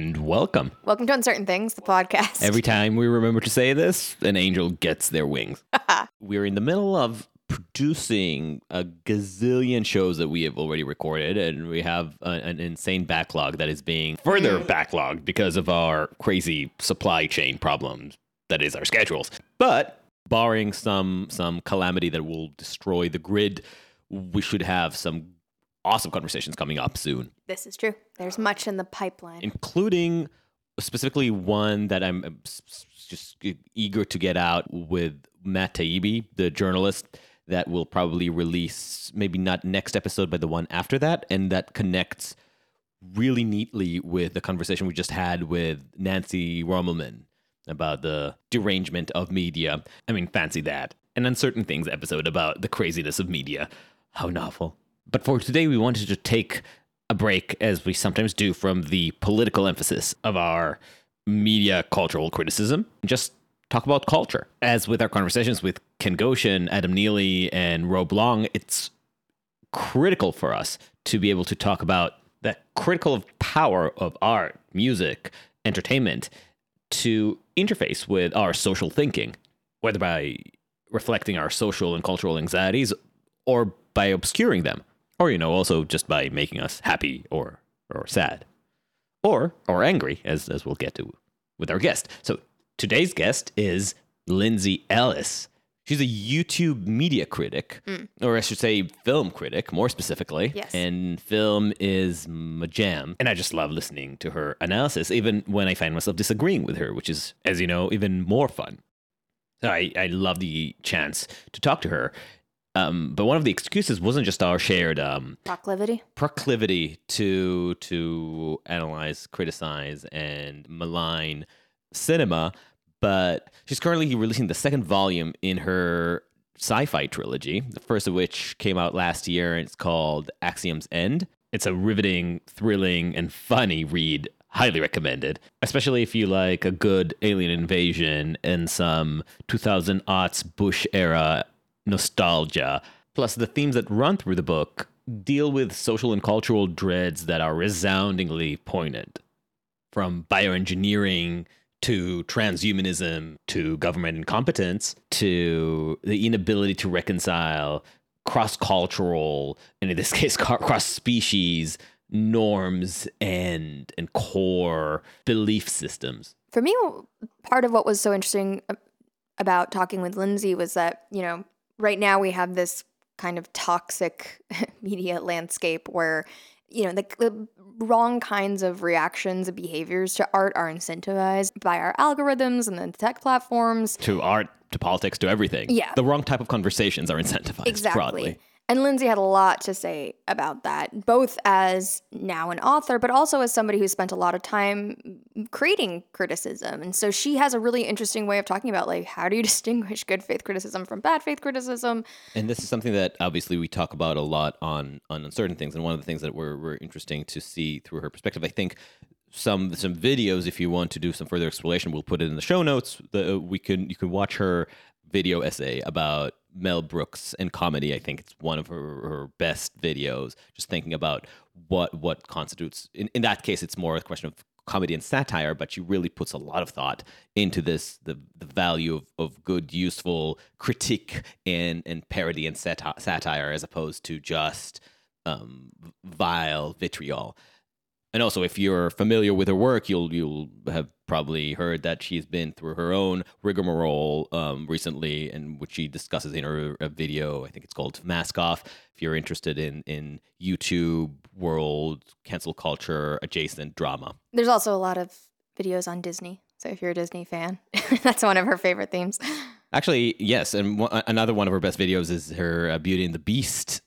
And welcome. Welcome to Uncertain Things, the podcast. Every time we remember to say this, an angel gets their wings. We're in the middle of producing a gazillion shows that we have already recorded, and we have a, an insane backlog that is being further backlogged because of our crazy supply chain problems. That is our schedules. But barring some some calamity that will destroy the grid, we should have some awesome conversations coming up soon. This is true. There's much in the pipeline. including specifically one that I'm just eager to get out with Matt Taibbi, the journalist that will probably release maybe not next episode, but the one after that, and that connects really neatly with the conversation we just had with Nancy Rommelmann about the derangement of media. I mean, fancy that. An uncertain things episode about the craziness of media. How novel. But for today, we wanted to take a break, as we sometimes do, from the political emphasis of our media cultural criticism, just talk about culture. As with our conversations with Ken Goshen, Adam Neely, and Rob Long, it's critical for us to be able to talk about the critical power of art, music, entertainment to interface with our social thinking, whether by reflecting our social and cultural anxieties or by obscuring them, or you know, also just by making us happy or or sad, or or angry, as as we'll get to with our guest. So today's guest is Lindsay Ellis. She's a YouTube media critic, mm. or I should say, film critic, more specifically. Yes. And film is my jam, and I just love listening to her analysis, even when I find myself disagreeing with her, which is, as you know, even more fun. I, I love the chance to talk to her. Um, but one of the excuses wasn't just our shared um, Proclivity. proclivity to to analyze, criticize, and malign cinema, but she's currently releasing the second volume in her sci-fi trilogy. The first of which came out last year, and it's called Axiom's End. It's a riveting, thrilling, and funny read. Highly recommended, especially if you like a good alien invasion and some 2000 aughts Bush era nostalgia. Plus, the themes that run through the book deal with social and cultural dreads that are resoundingly poignant. From bioengineering to transhumanism to government incompetence to the inability to reconcile cross cultural, and in this case, cross species norms and and core belief systems. For me, part of what was so interesting uh, about talking with Lindsay was that, you know, right now we have this kind of toxic media landscape where, you know, the, the uh, wrong kinds of reactions and behaviors to art are incentivized by our algorithms and the tech platforms. To art, to politics, to everything. Yeah. The wrong type of conversations are incentivized Exactly. broadly. And Lindsay had a lot to say about that, both as now an author, but also as somebody who spent a lot of time creating criticism. And so she has a really interesting way of talking about like how do you distinguish good faith criticism from bad faith criticism? And this is something that obviously we talk about a lot on on uncertain things. And one of the things that were, were interesting to see through her perspective, I think some some videos, if you want to do some further explanation, we'll put it in the show notes. The, uh, we can you can watch her video essay about Mel Brooks and comedy. I think it's one of her, her best videos. Just thinking about what what constitutes. In, in that case, it's more a question of comedy and satire, but she really puts a lot of thought into this the the value of, of good, useful critique and and parody and sati- satire as opposed to just um, vile vitriol. And also, if you're familiar with her work, you'll you'll have probably heard that she's been through her own rigmarole um, recently, and which she discusses in her video. I think it's called "Mask Off." If you're interested in in YouTube world cancel culture adjacent drama, There's also a lot of videos on Disney. So if you're a Disney fan, that's one of her favorite themes. Actually, yes, and one, another one of her best videos is her uh, Beauty and the Beast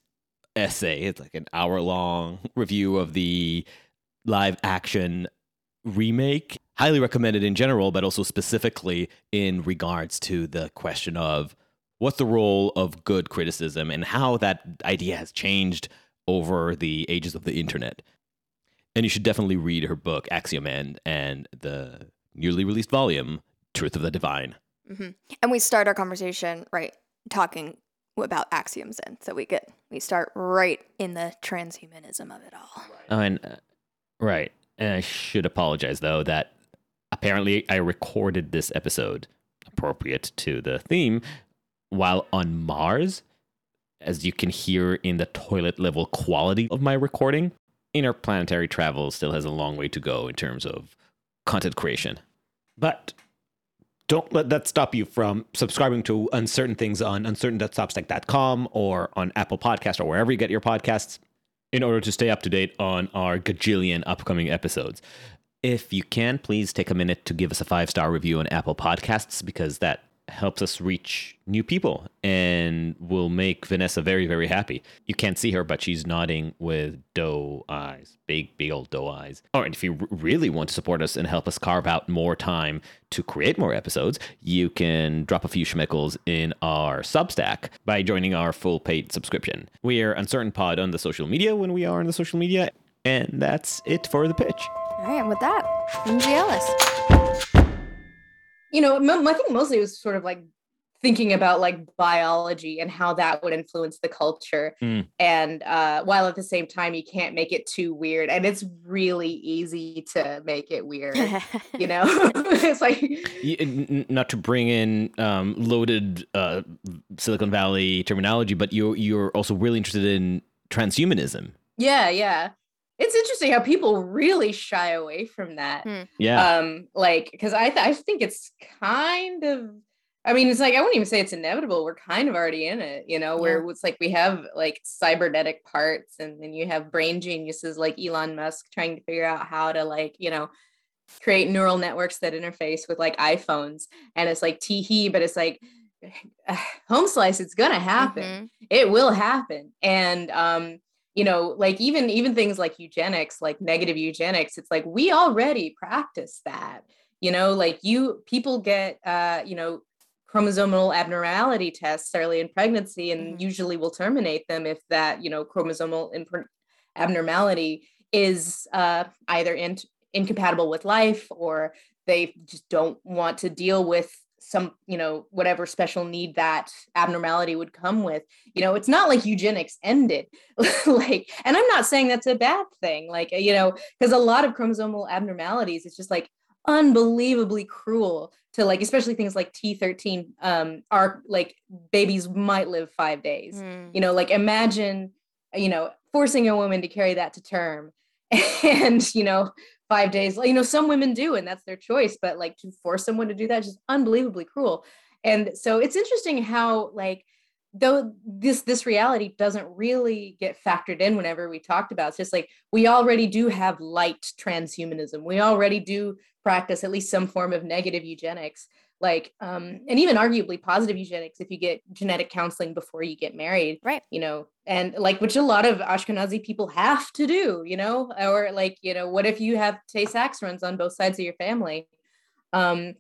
essay. It's like an hour long review of the live action remake. Highly recommended in general, but also specifically in regards to the question of what's the role of good criticism and how that idea has changed over the ages of the internet. And you should definitely read her book, Axiom End, and the newly released volume, Truth of the Divine. hmm And we start our conversation right talking about Axiom's End. So we get we start right in the transhumanism of it all. Oh, and uh, right. And I should apologize though that apparently I recorded this episode appropriate to the theme while on Mars. As you can hear in the toilet level quality of my recording, interplanetary travel still has a long way to go in terms of content creation. But don't let that stop you from subscribing to uncertain things on uncertain.substack.com or on Apple Podcast or wherever you get your podcasts in order to stay up to date on our gajillion upcoming episodes. If you can, please take a minute to give us a five star review on Apple Podcasts because that helps us reach new people and will make Vanessa very, very happy. You can't see her, but she's nodding with doe eyes, big, big old doe eyes. All right, if you really want to support us and help us carve out more time to create more episodes, you can drop a few schmeckles in our Substack by joining our full paid subscription. We are Uncertain Pod on the social media when we are on the social media, and that's it for the pitch. All right, with that, Lindsay Ellis. You know, mo- I think mostly it was sort of like thinking about like biology and how that would influence the culture. Mm. And uh, while at the same time, you can't make it too weird. And it's really easy to make it weird. you know, it's like, Y- n- n- not to bring in um, loaded uh, Silicon Valley terminology, but you're you're also really interested in transhumanism. yeah, yeah. It's interesting how people really shy away from that. Yeah, um like because i th- i think it's kind of i mean it's like i wouldn't even say it's inevitable. We're kind of already in it you know where it's like we have like cybernetic parts and then you have brain geniuses like elon musk trying to figure out how to like you know create neural networks that interface with like iphones. And it's like tee hee but it's like home slice it's gonna happen. Mhm. it will happen. And um you know like even even things like eugenics like negative eugenics it's like we already practice that you know like you people get uh you know chromosomal abnormality tests early in pregnancy and Mhm. usually will terminate them if that you know chromosomal imp- abnormality is uh either in- incompatible with life or they just don't want to deal with some you know whatever special need that abnormality would come with you know it's not like eugenics ended. Like and i'm not saying that's a bad thing like you know because a lot of chromosomal abnormalities it's just like unbelievably cruel to like especially things like t13 um are like babies might live five days. Mm. you know like imagine you know forcing a woman to carry that to term. And you know five days you know some women do and that's their choice but like to force someone to do that is just unbelievably cruel and so it's interesting how like though this this reality doesn't really get factored in whenever we talked about it. it's just like we already do have light transhumanism we already do practice at least some form of negative eugenics like um and even arguably positive eugenics if you get genetic counseling before you get married Right. you know and like which a lot of ashkenazi people have to do you know or like you know what if you have tay sachs runs on both sides of your family um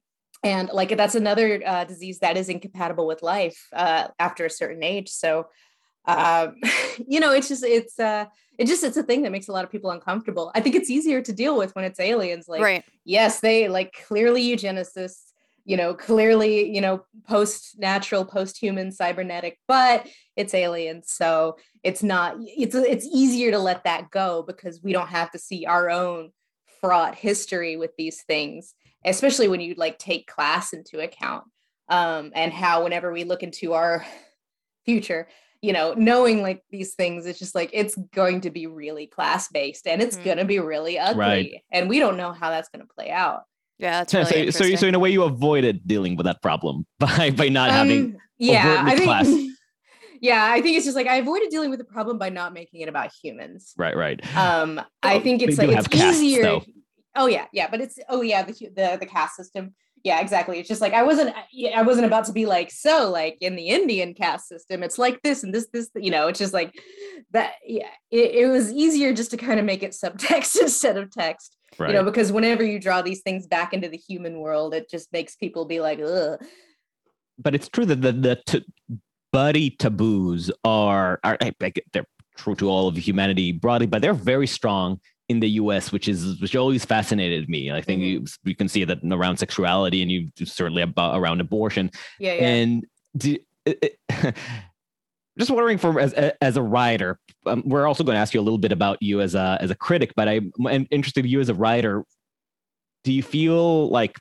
and like that's another uh, disease that is incompatible with life uh, after a certain age so um, you know it's just it's uh it just it's a thing that makes a lot of people uncomfortable i think it's easier to deal with when it's aliens like right. yes they like clearly eugenicists you know clearly you know post natural post human cybernetic but it's aliens so it's not it's it's easier to let that go because we don't have to see our own fraught history with these things especially when you like take class into account um and how whenever we look into our future you know knowing like these things it's just like it's going to be really class based and it's Mhm. going to be really ugly Right. and we don't know how that's going to play out Yeah, that's so, really so, interesting. so in a way, you avoided dealing with that problem by by not having. Um, yeah overtly i think class. yeah i think it's just like i avoided dealing with the problem by not making it about humans Right, right. um i Oh, think it's like it's castes, easier though. oh yeah yeah but it's oh yeah the hu- the the caste system yeah exactly it's just like i wasn't I- i wasn't about to be like so like in the indian caste system it's like this and this this you know it's just like that yeah it, it was easier just to kind of make it subtext instead of text right. you know because whenever you draw these things back into the human world it just makes people be like Ugh. but it's true that the the t- buddy taboos are are they're true to all of humanity broadly, but they're very strong in the U.S., which is which always fascinated me. I think mm-hmm. you, you can see that around sexuality, and you certainly about around abortion, yeah yeah and do, it, it- just wondering for as as a writer, um, we're also going to ask you a little bit about you as a as a critic, but I'm interested in you as a writer. Do you feel like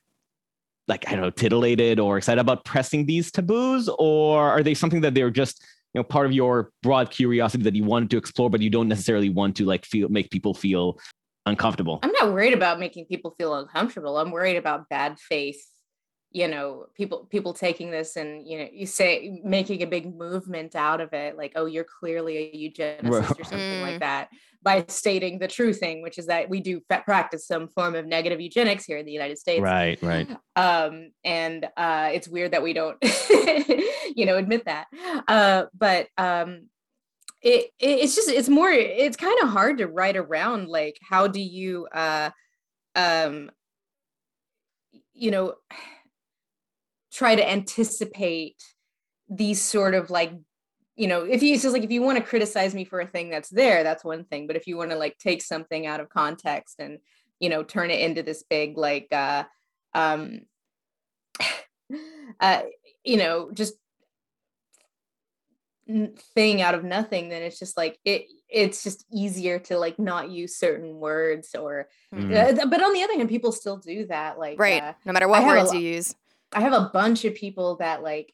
like I don't know, titillated or excited about pressing these taboos, or are they something that they're just you know part of your broad curiosity that you wanted to explore, but you don't necessarily want to like feel make people feel uncomfortable? I'm not worried about making people feel uncomfortable. I'm worried about bad faith you know people people taking this and you know you say making a big movement out of it like oh you're clearly a eugenicist or something mm. like that by stating the true thing which is that we do practice some form of negative eugenics here in the united states. Right right. Um and uh it's weird that we don't you know admit that. Uh but um it, it's just it's more it's kind of hard to write around like how do you uh um you know try to anticipate these sort of like you know if you just like if you want to criticize me for a thing that's there that's one thing but if you want to like take something out of context and you know turn it into this big like uh um uh you know just thing out of nothing then it's just like it it's just easier to like not use certain words or mm. uh, but on the other hand people still do that like right uh, no matter what words you use I have a bunch of people that like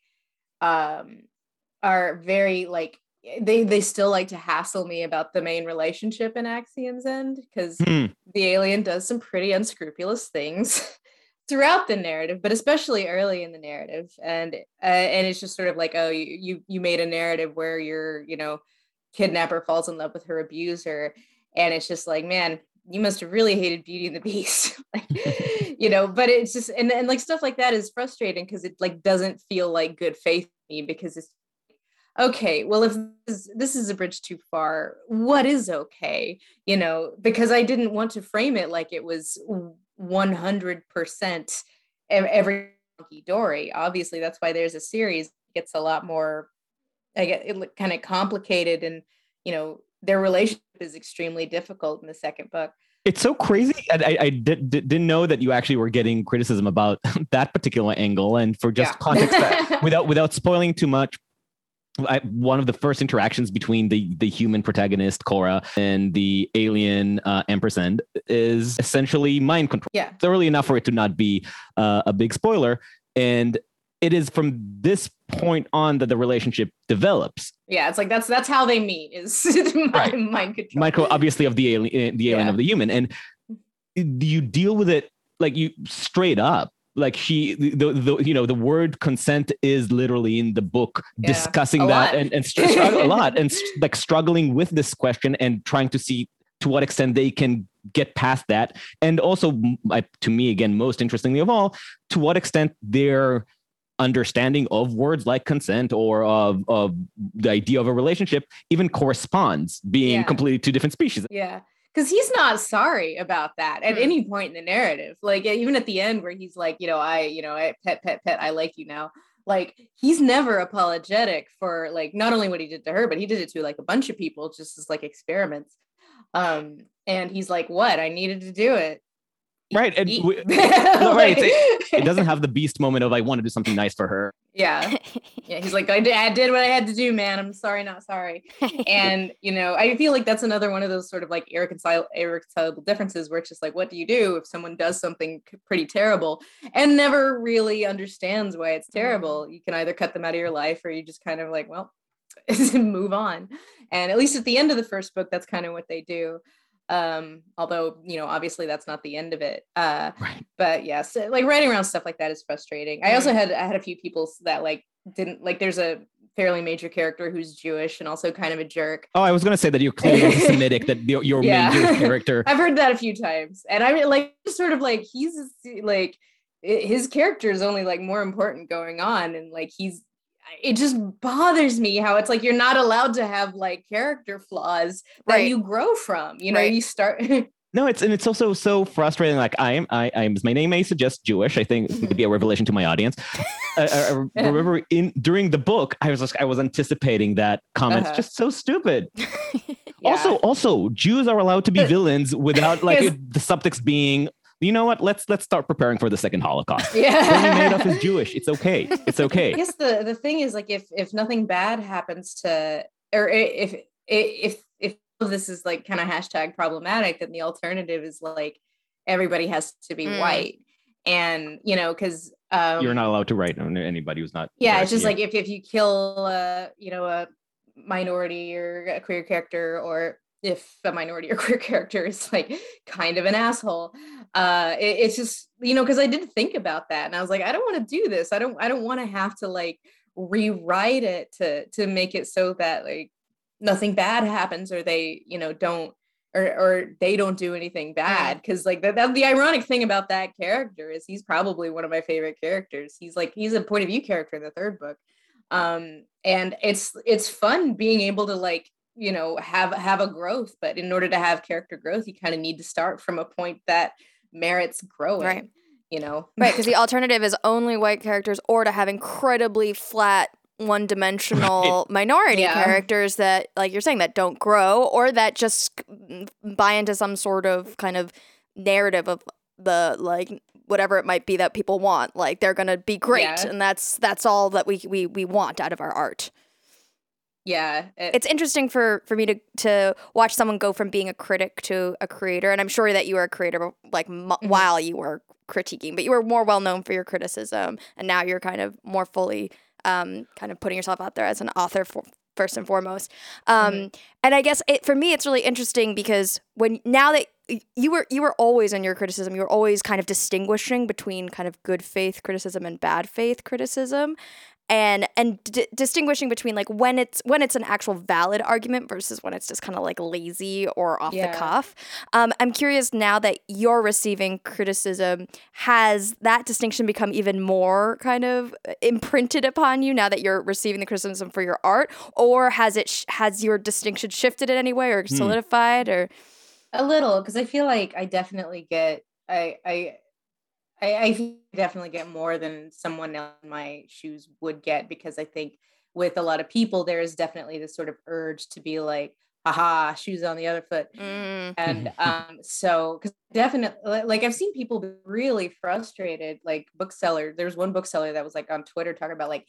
um are very like they they still like to hassle me about the main relationship in Axiom's End because hmm. the alien does some pretty unscrupulous things throughout the narrative, but especially early in the narrative, and uh, and it's just sort of like oh you you you made a narrative where your you know kidnapper falls in love with her abuser, and it's just like man you must have really hated Beauty and the Beast, like, you know. But it's just and and like stuff like that is frustrating because it like doesn't feel like good faith me because it's okay. Well, if this, is a bridge too far, what is okay? You know, because I didn't want to frame it like it was one hundred percent every Dory. Obviously, that's why there's a series. Gets a lot more, I get it kind of complicated and you know their relationship is extremely difficult in the second book. It's so crazy. I, I did, didn't know that you actually were getting criticism about that particular angle. And for just yeah. context, without without spoiling too much, I, one of the first interactions between the the human protagonist Cora and the alien uh, ampersand is essentially mind control. Yeah, thoroughly enough for it to not be uh, a big spoiler. And it is from this point on that the relationship develops. Yeah, it's like that's that's how they meet is mind, right. mind control. Michael, obviously of the alien, eh, the alien yeah. of the human, and you deal with it like you straight up. Like she, the, the you know the word consent is literally in the book yeah. discussing that lot. and and struggle a lot and like struggling with this question and trying to see to what extent they can get past that and also to me again most interestingly of all to what extent they're understanding of words like consent or of, of the idea of a relationship even corresponds being yeah. completely two different species. Yeah. Because he's not sorry about that at mm. any point in the narrative. Like even at the end where he's like, you know, I, you know, I pet, pet, pet, I like you now. Like he's never apologetic for like not only what he did to her, but he did it to like a bunch of people just as like experiments. Um, and he's like, what? I needed to do it right and we, no, right it, it, doesn't have the beast moment of i want to do something nice for her. Yeah. Yeah he's like I did, I did what i had to do man. I'm sorry not sorry. And you know i feel like that's another one of those sort of like irreconcilable, irreconcilable differences where it's just like what do you do if someone does something pretty terrible and never really understands why it's terrible? Mm-hmm. you can either cut them out of your life or you just kind of like well move on. And at least at the end of the first book that's kind of what they do um although you know obviously that's not the end of it uh right. but yes yeah, so, like writing around stuff like that is frustrating i also had i had a few people that like didn't like there's a fairly major character who's jewish and also kind of a jerk oh i was going to say that you're clearly anti-semitic that your, your yeah. main Jewish character i've heard that a few times and i mean like sort of like he's like his character is only like more important going on and like he's it just bothers me how it's like you're not allowed to have like character flaws that right. you grow from. You know, right. you start. no, it's and it's also so frustrating. Like I am, I, I am. As My name may suggest Jewish. I think it's going to be a revelation to my audience. Uh, uh, uh, I, I, remember in during the book, I was just I was anticipating that comments. Uh-huh. Just so stupid. yeah. Also, also, Jews are allowed to be villains without like the subtext being you know what? Let's let's start preparing for the second Holocaust. Yeah. Bernie Madoff is Jewish. It's okay. It's okay. I guess the the thing is like if if nothing bad happens to or if if if if this is like kind of hashtag problematic, then the alternative is like everybody has to be Mm. white. And you know, because um You're not allowed to write on anybody who's not. yeah it's just like if, if you kill uh you know a minority or a queer character or if a minority or queer character is like kind of an asshole. Uh it, it's just you know because i did think about that and i was like i don't want to do this. I don't i don't want to have to like rewrite it to to make it so that like nothing bad happens or they you know don't or or they don't do anything bad. Because like that, that the ironic thing about that character is he's probably one of my favorite characters. He's like he's a point of view character in the third book. Um and it's it's fun being able to like you know have have a growth but in order to have character growth you kind of need to start from a point that merits growing Right. you know Right, because the alternative is only white characters or to have incredibly flat one dimensional minority Yeah. characters that like you're saying that don't grow or that just buy into some sort of kind of narrative of the like whatever it might be that people want like they're going to be great Yeah. and that's that's all that we we we want out of our art yeah it- it's interesting for for me to to watch someone go from being a critic to a creator and i'm sure that you were a creator like m- Mhm. while you were critiquing but you were more well known for your criticism and now you're kind of more fully um kind of putting yourself out there as an author for first and foremost um Mhm. and i guess it for me it's really interesting because when now that you were you were always in your criticism you were always kind of distinguishing between kind of good faith criticism and bad faith criticism and and d- distinguishing between like when it's when it's an actual valid argument versus when it's just kind of like lazy or off Yeah. the cuff. Um, I'm curious now that you're receiving criticism, has that distinction become even more kind of imprinted upon you now that you're receiving the criticism for your art, or has it sh- has your distinction shifted in any way or solidified or? a little because i feel like i definitely get i i I, I definitely get more than someone else in my shoes would get because I think with a lot of people there is definitely this sort of urge to be like, haha, shoes on the other foot. Mm, And um, so because definitely like I've seen people be really frustrated, like bookseller. There's one bookseller that was like on Twitter talking about like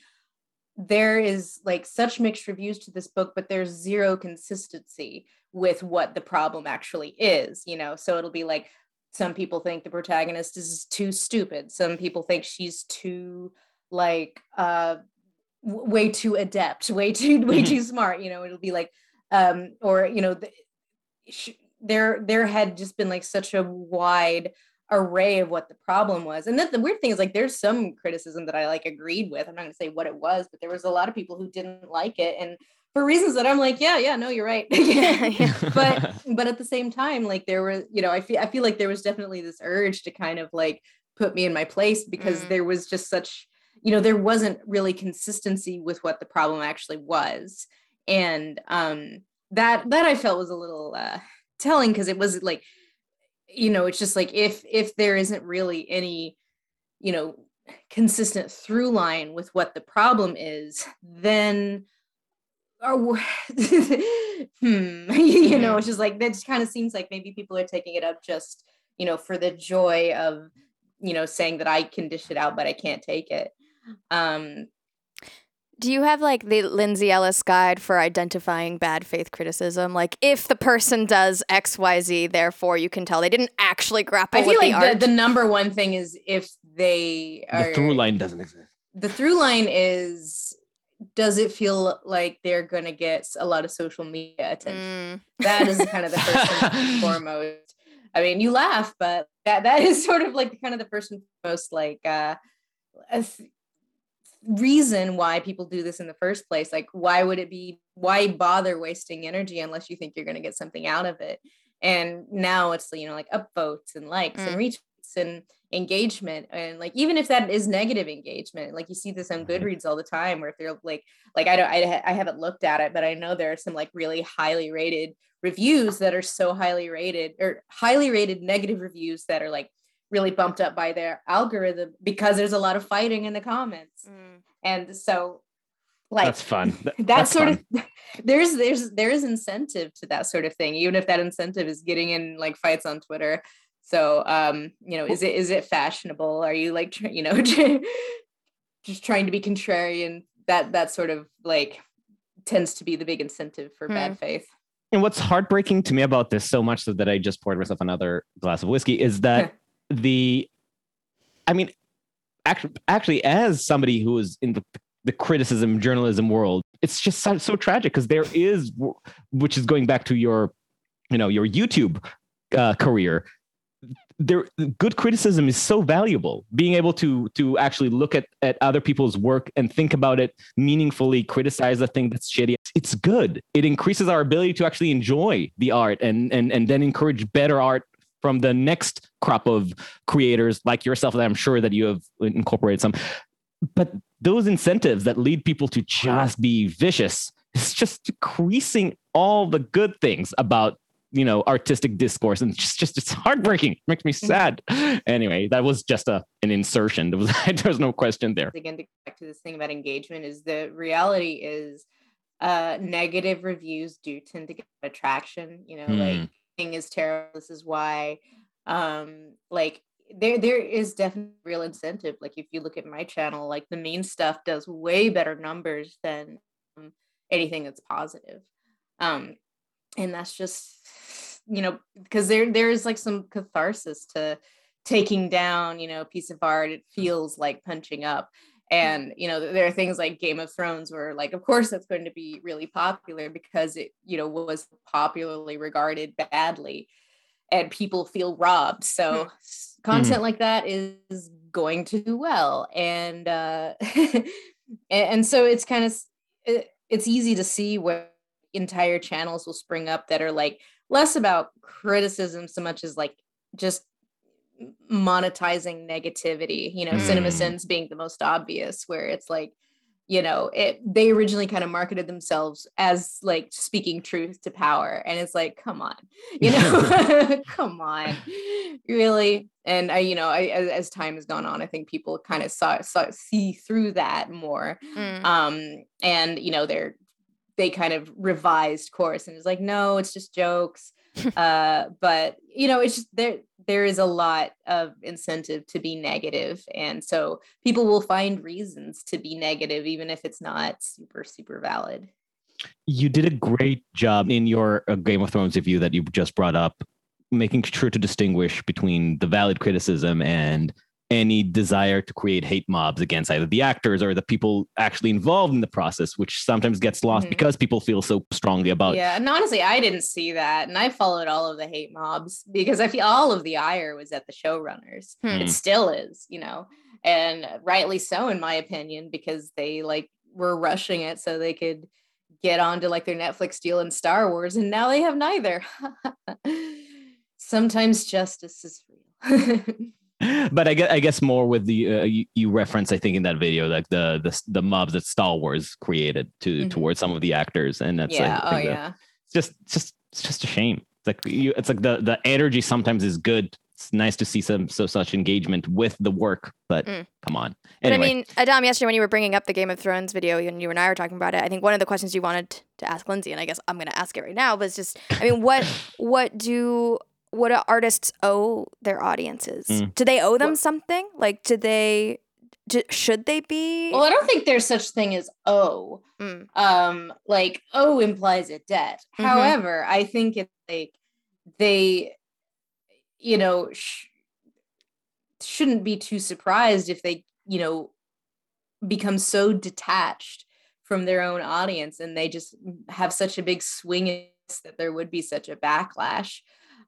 there is like such mixed reviews to this book, but there's zero consistency with what the problem actually is, you know. So it'll be like some people think the protagonist is too stupid. Some people think she's too like uh w- way too adept, way too way Mhm. too smart, you know. It'll be like um or you know the, sh- there there had just been like such a wide array of what the problem was and then the weird thing is like there's some criticism that i like agreed with i'm not going to say what it was but there was a lot of people who didn't like it and for reasons that i'm like yeah yeah no you're right Yeah. but but at the same time like there was you know i feel i feel like there was definitely this urge to kind of like put me in my place because Mm. there was just such you know there wasn't really consistency with what the problem actually was and um that that i felt was a little uh telling because it was like you know it's just like if if there isn't really any you know consistent through line with what the problem is then or hmm you know it's just like that just kind of seems like maybe people are taking it up just you know for the joy of you know saying that i can dish it out but i can't take it um Do you have like the Lindsay Ellis guide for identifying bad faith criticism? Like if the person does X, Y, Z, therefore you can tell they didn't actually grapple i feel with the like the, the number one thing is if they are the through line doesn't exist. the through line is does it feel like they're gonna get a lot of social media attention? Mm, that is kind of the first and foremost. I mean you laugh but that that is sort of like kind of the first and foremost like uh reason why people do this in the first place. Like why would it be why bother wasting energy unless you think you're going to get something out of it? And now it's you know like upvotes and likes and retweets and engagement and like even if that is negative engagement like you see this on Mhm. goodreads all the time where if they're like like i don't I, I haven't looked at it but i know there are some like really highly rated reviews that are so highly rated or highly rated negative reviews that are like really bumped up by their algorithm because there's a lot of fighting in the comments mm. and so like That's fun. That that's sort fun. of there's there's there is incentive to that sort of thing even if that incentive is getting in like fights on twitter So, um, you know, is it is it fashionable? Are you like, you know, just trying to be contrarian? That that sort of like tends to be the big incentive for hmm. bad faith. And what's heartbreaking to me about this so much so that I just poured myself another glass of whiskey is that the, I mean, actually, actually, as somebody who is in the, the criticism journalism world, it's just so, so tragic because there is, which is going back to your, you know, your YouTube uh, career there good criticism is so valuable being able to to actually look at at other people's work and think about it meaningfully criticize the thing that's shitty it's good. It increases our ability to actually enjoy the art and and and then encourage better art from the next crop of creators like yourself that i'm sure that you have incorporated some. But those incentives that lead people to just be vicious it's just decreasing all the good things about you know artistic discourse and just just it's heartbreaking. It makes me mm-hmm. sad. Anyway that was just a an insertion. There was there's no question there. Again to back to this thing about engagement is the reality is uh negative reviews do tend to get attraction you know hmm. like thing is terrible this is why um like there there is definitely real incentive. Like if you look at my channel like the mean stuff does way better numbers than um, anything that's positive. Um and that's just you know because there there is like some catharsis to taking down you know a piece of art. It feels like punching up. And you know there are things like game of thrones where like of course that's going to be really popular because it you know was popularly regarded badly and people feel robbed. So hmm. content mm-hmm. like that is going to do well. And uh and, and so it's kind of it, it's easy to see where entire channels will spring up that are like less about criticism so much as like just monetizing negativity you know mm. CinemaSins being the most obvious where it's like you know it they originally kind of marketed themselves as like speaking truth to power and it's like come on you know come on really and i you know I, as, as, time has gone on i think people kind of saw, saw see through that more mm. um and you know they're they kind of revised course and it's like no it's just jokes. Uh but you know it's just there there is a lot of incentive to be negative. And so people will find reasons to be negative even if it's not super super valid. You did a great job in your uh, game of thrones review that you just brought up making sure to distinguish between the valid criticism and any desire to create hate mobs against either the actors or the people actually involved in the process, which sometimes gets lost mm-hmm. because people feel so strongly about. Yeah, and honestly, I didn't see that, and I followed all of the hate mobs because I feel all of the ire was at the showrunners. Hmm. It still is, you know, and rightly so, in my opinion, because they like were rushing it so they could get onto like their Netflix deal in Star Wars, and now they have neither. Sometimes justice is real. but I guess I guess more with the uh, you, you, reference I think in that video like the the the mobs that Star Wars created to mm-hmm. towards some of the actors and that's yeah oh yeah it's just it's just it's just a shame it's like you it's like the the energy sometimes is good it's nice to see some so such engagement with the work but mm. come on anyway. but I mean Adam yesterday when you were bringing up the Game of Thrones video and you and I were talking about it I think one of the questions you wanted to ask Lindsay and I guess I'm going to ask it right now was just I mean what what do what do artists owe their audiences? Mm. Do they owe them something? Like, do they? Do, should they be? Well, I don't think there's such thing as owe. Mm. Um, like owe implies a debt. Mm-hmm. However, I think it's like they, you know, sh- shouldn't be too surprised if they, you know, become so detached from their own audience and they just have such a big swing that there would be such a backlash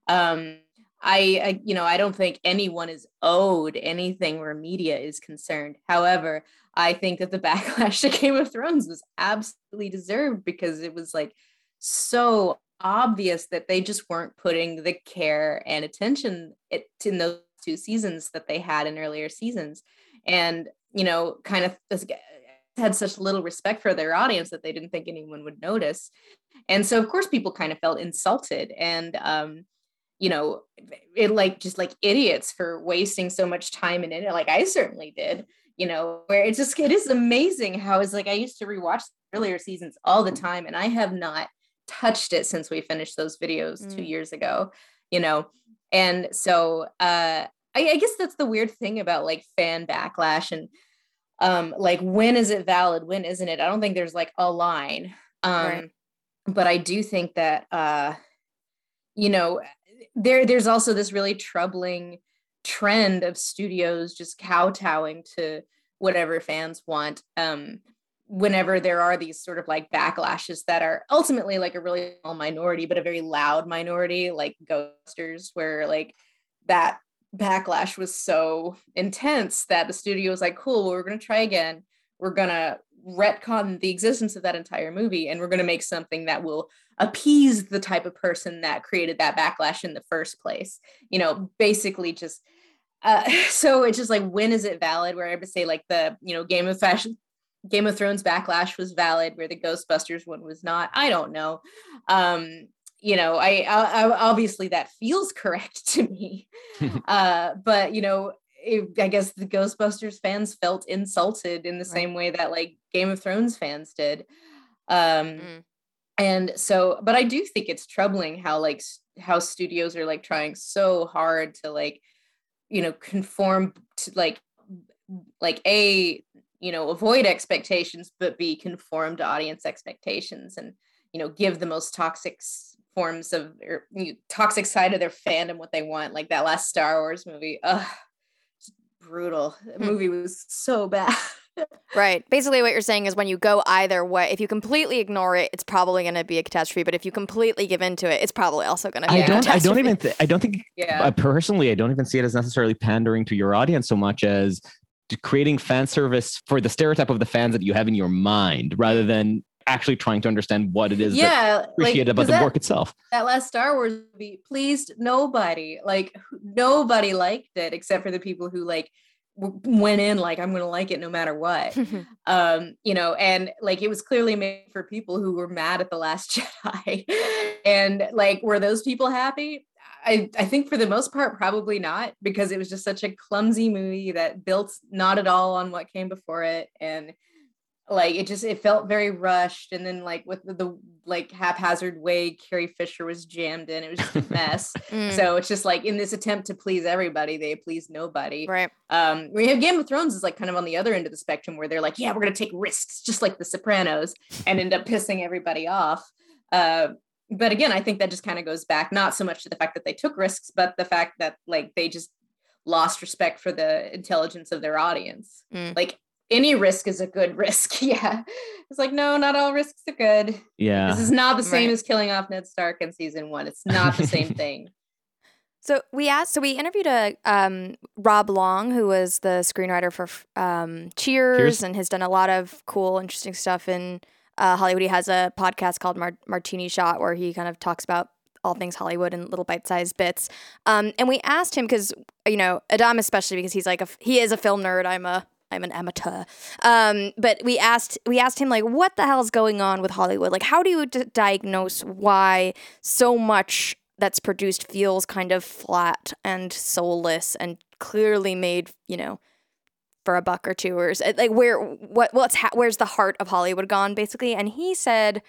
um, I, I, you know, I don't think anyone is owed anything where media is concerned. However, I think that the backlash to Game of Thrones was absolutely deserved because it was like so obvious that they just weren't putting the care and attention it, in those two seasons that they had in earlier seasons. And, you know, kind of had such little respect for their audience that they didn't think anyone would notice. And so, of course, people kind of felt insulted. And, um, you know, it like just like idiots for wasting so much time in it. Like I certainly did, you know, where it's just it is amazing how it's like I used to rewatch earlier seasons all the time, and I have not touched it since we finished those videos mm. two years ago, you know. and so uh, I, I guess that's the weird thing about like fan backlash and um, like when is it valid, when isn't it? I don't think there's like a line. Um, right. But I do think that uh, you know there there's also this really troubling trend of studios just kowtowing to whatever fans want um whenever there are these sort of like backlashes that are ultimately like a really small minority but a very loud minority like Ghostbusters where like that backlash was so intense that the studio was like cool well, we're going to try again. We're going to retcon the existence of that entire movie and we're going to make something that will appease the type of person that created that backlash in the first place. You know basically just uh, so it's just like when is it valid? Where i would say like the you know game of fashion game of thrones backlash was valid where the ghostbusters one was not i don't know. Um you know I, I, I obviously that feels correct to me. Uh but you know it, I guess the Ghostbusters fans felt insulted in the right. same way that like Game of Thrones fans did. Um, mm. And so, but I do think it's troubling how like how studios are like trying so hard to like, you know, conform to like, like a you know avoid expectations, but be conform to audience expectations, and you know give the most toxic forms of or, toxic side of their fandom what they want. Like that last Star Wars movie. Ugh brutal. The movie was so bad. right. Basically, what you're saying is when you go either way, if you completely ignore it, it's probably going to be a catastrophe. But if you completely give into it, it's probably also going to be. I don't. I don't even. Th- I don't think. Yeah. Uh, personally, I don't even see it as necessarily pandering to your audience so much as creating fan service for the stereotype of the fans that you have in your mind, rather than actually trying to understand what it is yeah appreciated like, about the that, work itself. that last star wars movie pleased nobody. Like nobody liked it except for the people who like went in like i'm gonna like it no matter what. Um you know and like it was clearly made for people who were mad at the last jedi. And like were those people happy? I, I think for the most part probably not because it was just such a clumsy movie that built not at all on what came before it. And like it just it felt very rushed and then like with the, the, like haphazard way carrie fisher was jammed in it was just a mess. Mm. so it's just like in this attempt to please everybody they please nobody. Right. Um we have game of thrones is like kind of on the other end of the spectrum where they're like yeah we're gonna take risks just like the sopranos and end up pissing everybody off. Uh but again i think that just kind of goes back not so much to the fact that they took risks but the fact that like they just lost respect for the intelligence of their audience. Mm. like any risk is a good risk. Yeah. It's like, no, not all risks are good. Yeah. This is not the same right. as killing off Ned Stark in season one. It's not the same thing. So we asked, so we interviewed a um, Rob Long, who was the screenwriter for um, Cheers, Cheers, and has done a lot of cool, interesting stuff in uh, Hollywood. He has a podcast called Mar- Martini Shot, where he kind of talks about all things Hollywood in little bite-sized bits. Um, and we asked him because you know Adam, especially because he's like a he is a film nerd. I'm a I'm an amateur. Um, but we asked we asked him like, what the hell is going on with Hollywood? Like, how do you d- diagnose why so much that's produced feels kind of flat and soulless and clearly made, you know, for a buck or two or like where what what's ha- where's the heart of Hollywood gone basically? And he said.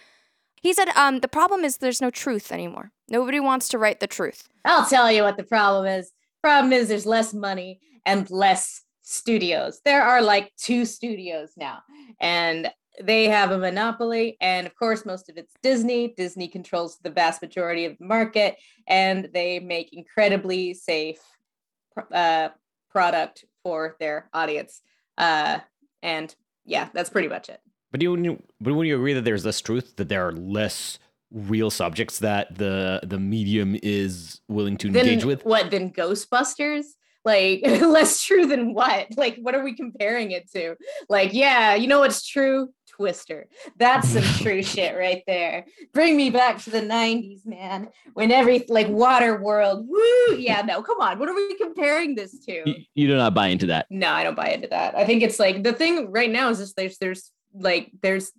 He said, um, the problem is there's no truth anymore. Nobody wants to write the truth. I'll tell you what the problem is. Problem is there's less money and less studios. There are like two studios now, and they have a monopoly. And of course, most of it's Disney. Disney controls the vast majority of the market, and they make incredibly safe uh, product for their audience. Uh, and yeah, that's pretty much it. But do you, but would you agree that there's this truth that there are less real subjects that the the medium is willing to engage then, with? What then? Ghostbusters? Like less true than what? Like what are we comparing it to? Like yeah you know what's true? Twister. That's some true shit right there. Bring me back to the 90s man when every like water world woo yeah no come on. What are we comparing this to? You, you do not buy into that. No i don't buy into that. I think it's like the thing right now is just there's there's like there's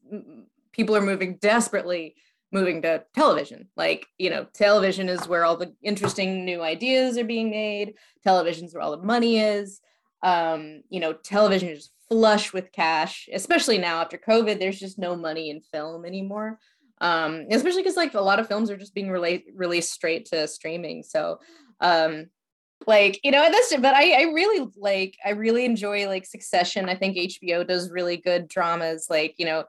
people are moving desperately moving to television. Like, you know, television is where all the interesting new ideas are being made. Television's where all the money is. Um, you know, television is flush with cash, especially now after COVID. There's just no money in film anymore. um especially because like a lot of films are just being rela- released straight to streaming so um like you know that's but i i really like i really enjoy like succession i think hbo does really good dramas like you know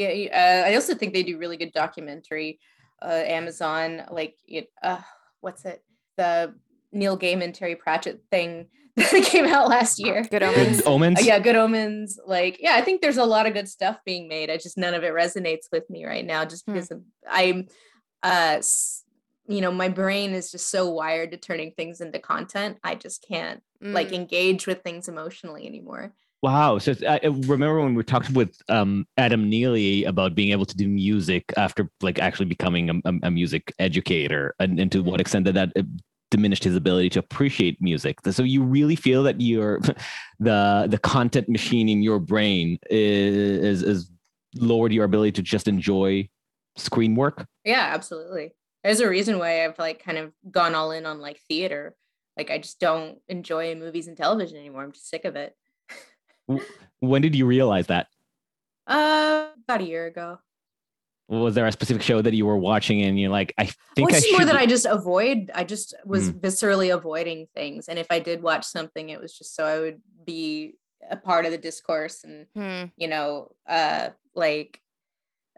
yeah uh, i also think they do really good documentary uh amazon like it uh what's it the neil gaiman terry pratchett thing that came out last year Good Omens. Good omens. uh, yeah good omens like yeah i think there's a lot of good stuff being made i just none of it resonates with me right now just Hmm. because of, i'm uh you know my brain is just so wired to turning things into content i just can't like Mm. engage with things emotionally anymore Wow. So I I remember when we talked with um, Adam Neely about being able to do music after like actually becoming a, a- music educator and, and to what extent that that uh, diminished his ability to appreciate music. So you really feel that you're the the content machine in your brain is is lowered your ability to just enjoy screen work? yeah absolutely there's a reason why i've like kind of gone all in on like theater like i just don't enjoy movies and television anymore i'm just sick of it When did you realize that? uh about a year ago Was there a specific show that you were watching and you're like, I think well, I it's should more that I just avoid. I just was Mm. viscerally avoiding things, and if I did watch something, it was just so I would be a part of the discourse, and Hmm. you know, uh, like,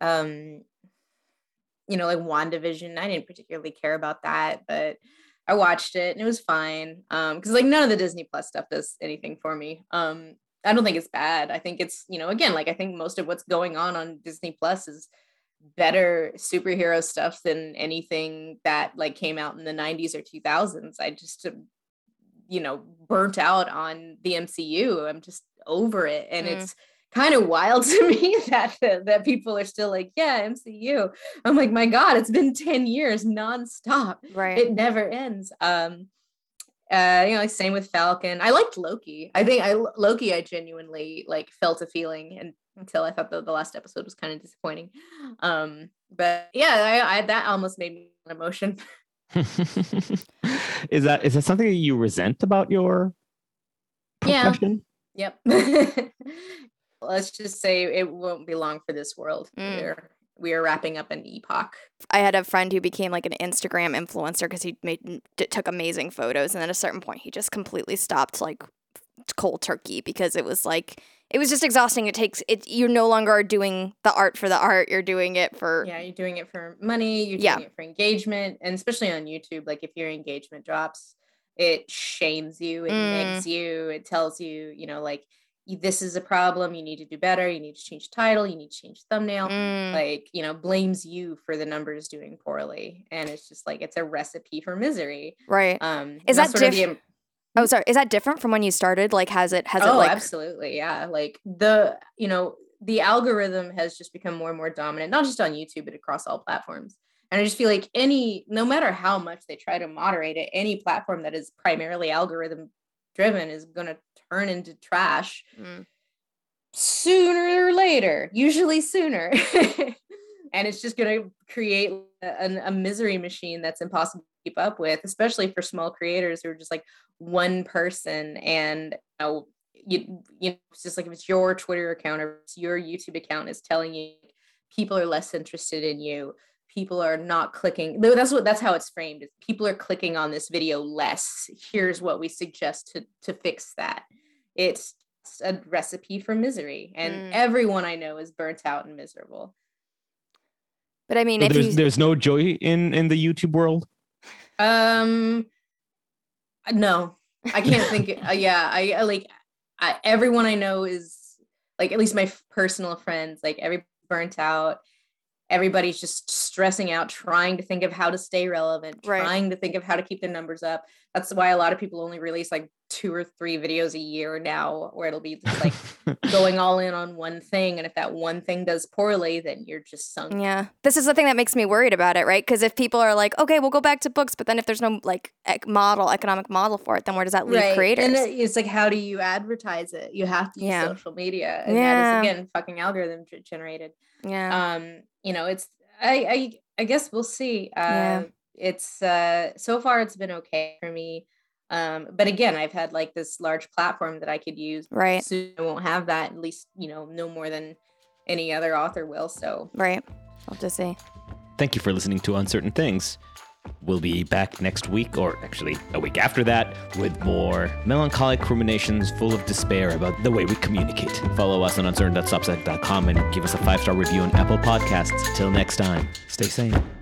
um, you know, like Wandavision. I didn't particularly care about that, but I watched it and it was fine. Um, because like none of the Disney Plus stuff does anything for me. Um, I don't think it's bad. I think it's you know, again, like I think most of what's going on on Disney Plus is better superhero stuff than anything that like came out in the 90s or 2000s i just um, you know burnt out on the mcu i'm just over it and Mm. it's kind of wild to me that that people are still like yeah mcu i'm like my god it's been 10 years nonstop Right. it never ends um uh you know like same with falcon. I liked loki. I think i loki i genuinely like felt a feeling and until i thought the, the last episode was kind of disappointing. Um but yeah I, I that almost made me an emotion. Is that is that something that you resent about your Yeah. yep. Let's just say it won't be long for this world Mm. we're we are wrapping up an epoch I had a friend who became like an Instagram influencer because he made d- took amazing photos, and at a certain point, he just completely stopped like cold turkey because it was like it was just exhausting. It takes it. You no longer are doing the art for the art. You're doing it for yeah you're doing it for money you're doing Yeah. it for engagement and especially on youtube like if your engagement drops it shames you it Mm. you it tells you you know like this is a problem you need to do better you need to change title you need to change thumbnail Mm, like you know blames you for the numbers doing poorly and it's just like it's a recipe for misery right. um Is that the Oh, sorry. Is that different from when you started? Like, has it has it oh like absolutely yeah like the you know the algorithm has just become more and more dominant not just on youtube but across all platforms and i just feel like any no matter how much they try to moderate it any platform that is primarily algorithm driven is going to turn into trash Mm, sooner or later usually sooner. And it's just going to create a, a misery machine that's impossible to keep up with especially for small creators who are just like one person and you know you, you know it's just like if it's your twitter account or it's your youtube account is telling you people are less interested in you people are not clicking that's what that's how it's framed is people are clicking on this video less. Here's what we suggest to to fix that it's a recipe for misery and Mm. everyone i know is burnt out and miserable but I mean, So if there's you there's no joy in in the YouTube world. um no i can't think uh, yeah i, I like I, everyone i know is like at least my f- personal friends like every burnt out everybody's just stressing out trying to think of how to stay relevant Right. trying to think of how to keep their numbers up that's why a lot of people only release like two or three videos a year now where it'll be just like going all in on one thing and if that one thing does poorly then you're just sunk Yeah. This is the thing that makes me worried about it, right? Because if people are like, okay, we'll go back to books, but then if there's no like ec- model, economic model for it, then where does that leave creators? And it's like, how do you advertise it? You have to use Yeah. social media. And Yeah. that is again fucking algorithm generated. yeah. Um, you know, it's I I I guess we'll see. Uh Yeah. it's uh so far it's been okay for me. Um, but again, I've had like this large platform that I could use. right. Soon I won't have that, at least, you know, no more than any other author will. So Right. I'll just say. Thank you for listening to Uncertain Things. We'll be back next week, or actually a week after that, with more melancholic ruminations full of despair about the way we communicate. Follow us on uncertain.substack.com and give us a five star review on Apple Podcasts. Till next time, stay sane.